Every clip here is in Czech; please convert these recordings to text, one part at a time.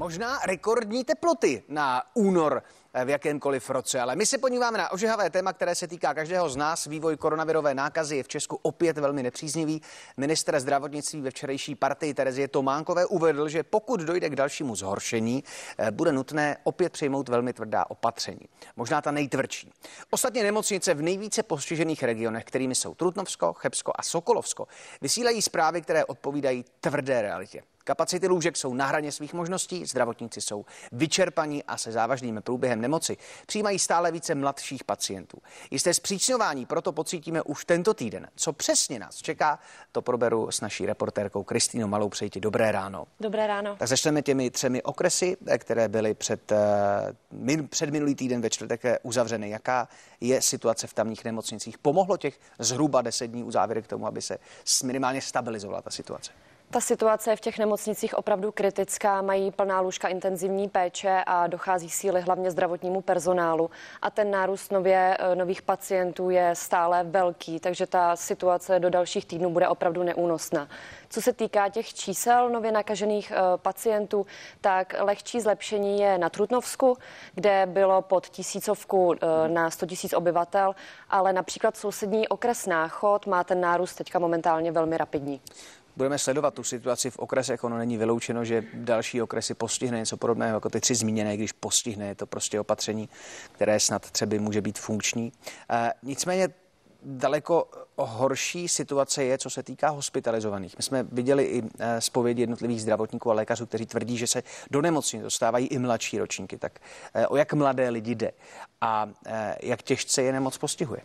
Možná rekordní teploty na únor v jakémkoliv roce, ale my se podíváme na ožehavé téma, které se týká každého z nás. Vývoj koronavirové nákazy je v Česku opět velmi nepříznivý. Minister zdravotnictví ve včerejší partii Terezie Tománkové uvedl, že pokud dojde k dalšímu zhoršení, eh, bude nutné opět přijmout velmi tvrdá opatření. Možná ta nejtvrdší. Ostatně nemocnice v nejvíce postižených regionech, kterými jsou Trutnovsko, Chebsko a Sokolovsko, vysílají zprávy, které odpovídají tvrdé realitě. Kapacity lůžek jsou na hraně svých možností, zdravotníci jsou vyčerpaní a se závažným průběhem nemoci přijímají stále více mladších pacientů. Jisté zpřísňování proto pocítíme už tento týden. Co přesně nás čeká, to proberu s naší reportérkou Kristýnou Malou. Přejti dobré ráno. Dobré ráno. Tak začneme těmi třemi okresy, které byly před, min, před minulý týden ve čtvrtek uzavřeny. Jaká je situace v tamních nemocnicích? Pomohlo těch zhruba deset dní uzávěry k tomu, aby se minimálně stabilizovala ta situace? Ta situace je v těch nemocnicích opravdu kritická, mají plná lůžka intenzivní péče a dochází síly hlavně zdravotnímu personálu. A ten nárůst nově, eh, nových pacientů je stále velký, takže ta situace do dalších týdnů bude opravdu neúnosná. Co se týká těch čísel nově nakažených eh, pacientů, tak lehčí zlepšení je na Trutnovsku, kde bylo pod tisícovku eh, na 100 tisíc obyvatel, ale například sousední okres Náchod má ten nárůst teďka momentálně velmi rapidní budeme sledovat tu situaci v okresech. Ono není vyloučeno, že další okresy postihne něco podobného jako ty tři zmíněné, když postihne je to prostě opatření, které snad třeba může být funkční. E, nicméně daleko horší situace je, co se týká hospitalizovaných. My jsme viděli i eh, zpovědi jednotlivých zdravotníků a lékařů, kteří tvrdí, že se do nemocnic dostávají i mladší ročníky. Tak eh, o jak mladé lidi jde a jak těžce je nemoc postihuje?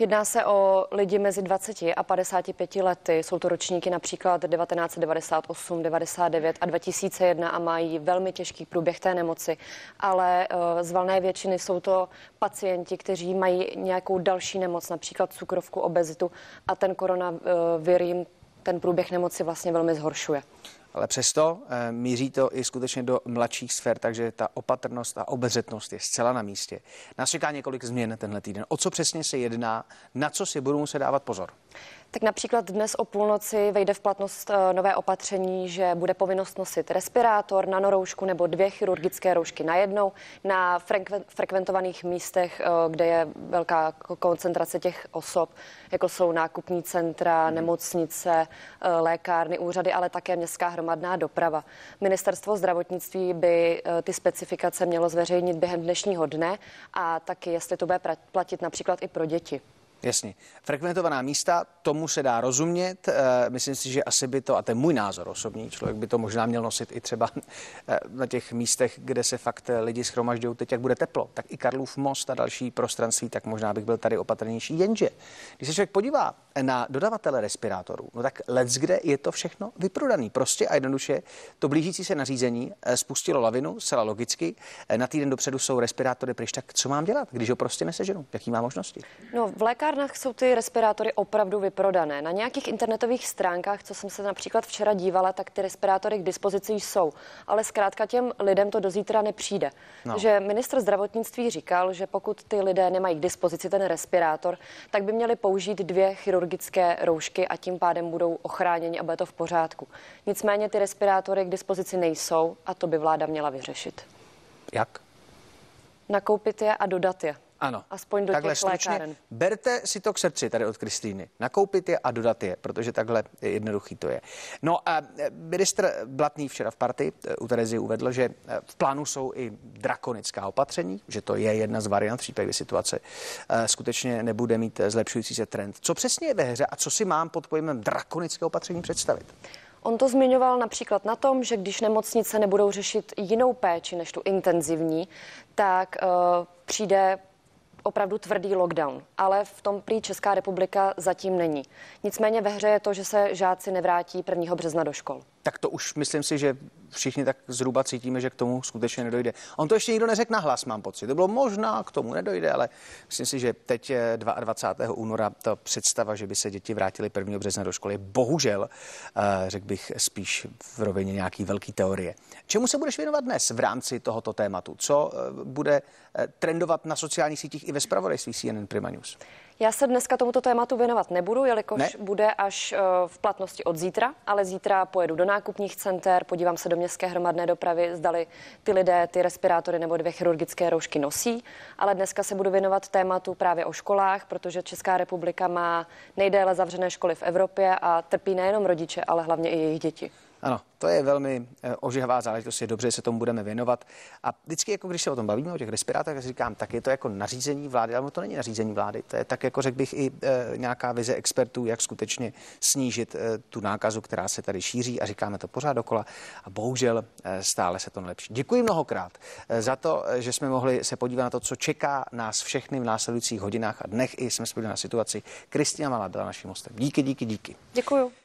Jedná se o lidi mezi 20 a 55 lety. Jsou to ročníky například 1998, 99 a 2001 a mají velmi těžký průběh té nemoci. Ale eh, z valné většiny jsou to pacienti, kteří mají nějakou další nemoc, například cukrovku, obezitu a ten koronavir jim ten průběh nemoci vlastně velmi zhoršuje. Ale přesto e, míří to i skutečně do mladších sfér, takže ta opatrnost a obezřetnost je zcela na místě. Nás čeká několik změn tenhle týden. O co přesně se jedná, na co si budou muset dávat pozor? Tak například dnes o půlnoci vejde v platnost eh, nové opatření, že bude povinnost nosit respirátor, nanoroušku nebo dvě chirurgické roušky najednou na frekventovaných místech, eh, kde je velká koncentrace těch osob, jako jsou nákupní centra, hmm. nemocnice, eh, lékárny, úřady, ale také městská hromadná doprava. Ministerstvo zdravotnictví by ty specifikace mělo zveřejnit během dnešního dne a taky, jestli to bude platit například i pro děti. Jasně. Frekventovaná místa, tomu se dá rozumět. E, myslím si, že asi by to, a to je můj názor osobní, člověk by to možná měl nosit i třeba e, na těch místech, kde se fakt eh, lidi schromažďují teď, jak bude teplo. Tak i Karlův most a další prostranství, tak možná bych byl tady opatrnější. Jenže, když se člověk podívá na dodavatele respirátorů, no tak let's kde je to všechno vyprodaný. Prostě a jednoduše to blížící se nařízení spustilo lavinu, zcela logicky. Na týden dopředu jsou respirátory pryč, tak co mám dělat, když ho prostě neseženu? Jaký má možnosti? No, v léka lékárnách jsou ty respirátory opravdu vyprodané. Na nějakých internetových stránkách, co jsem se například včera dívala, tak ty respirátory k dispozici jsou. Ale zkrátka těm lidem to do zítra nepřijde. No. Že ministr zdravotnictví říkal, že pokud ty lidé nemají k dispozici ten respirátor, tak by měli použít dvě chirurgické roušky a tím pádem budou ochráněni a bude to v pořádku. Nicméně ty respirátory k dispozici nejsou a to by vláda měla vyřešit. Jak? Nakoupit je a dodat je. Ano. Aspoň do takhle těch lékáren. Berte si to k srdci tady od Kristýny. Nakoupit je a dodat je, protože takhle jednoduchý to je. No a e, ministr Blatný včera v partii e, u Terezy uvedl, že e, v plánu jsou i drakonická opatření, že to je jedna z variant v případě, kdy situace skutečně nebude mít zlepšující se trend. Co přesně je ve hře a co si mám pod pojmem drakonické opatření představit? On to zmiňoval například na tom, že když nemocnice nebudou řešit jinou péči než tu intenzivní, tak uh, přijde opravdu tvrdý lockdown, ale v tom prý Česká republika zatím není. Nicméně ve hře je to, že se žáci nevrátí 1. března do škol. Tak to už myslím si, že všichni tak zhruba cítíme, že k tomu skutečně nedojde. On to ještě nikdo neřekl nahlas, mám pocit. To bylo možná, k tomu nedojde, ale myslím si, že teď 22. února ta představa, že by se děti vrátily 1. března do školy, bohužel, eh, řekl bych, spíš v rovině nějaký velký teorie. Čemu se budeš věnovat dnes v rámci tohoto tématu? Co eh, bude eh, trendovat na sociálních sítích i ve spravodajství CNN Prima News? Já se dneska tomuto tématu věnovat nebudu, jelikož ne? bude až eh, v platnosti od zítra, ale zítra pojedu do nákupních center, podívám se do městské hromadné dopravy, zdali ty lidé ty respirátory nebo dvě chirurgické roušky nosí, ale dneska se budu věnovat tématu právě o školách, protože Česká republika má nejdéle zavřené školy v Evropě a trpí nejenom rodiče, ale hlavně i jejich děti. Ano, to je velmi eh, ožihavá záležitost, je dobře, že se tomu budeme věnovat. A vždycky, jako když se o tom bavíme, o těch respirátorech, říkám, tak je to jako nařízení vlády, ale to není nařízení vlády. To je tak, jako řekl bych, i e, nějaká vize expertů, jak skutečně snížit e, tu nákazu, která se tady šíří a říkáme to pořád dokola. A bohužel e, stále se to nelepší. Děkuji mnohokrát za to, že jsme mohli se podívat na to, co čeká nás všechny v následujících hodinách a dnech. I jsme se podívali na situaci. Kristina Malá byla naším hostem. Díky, díky, díky. Děkuji.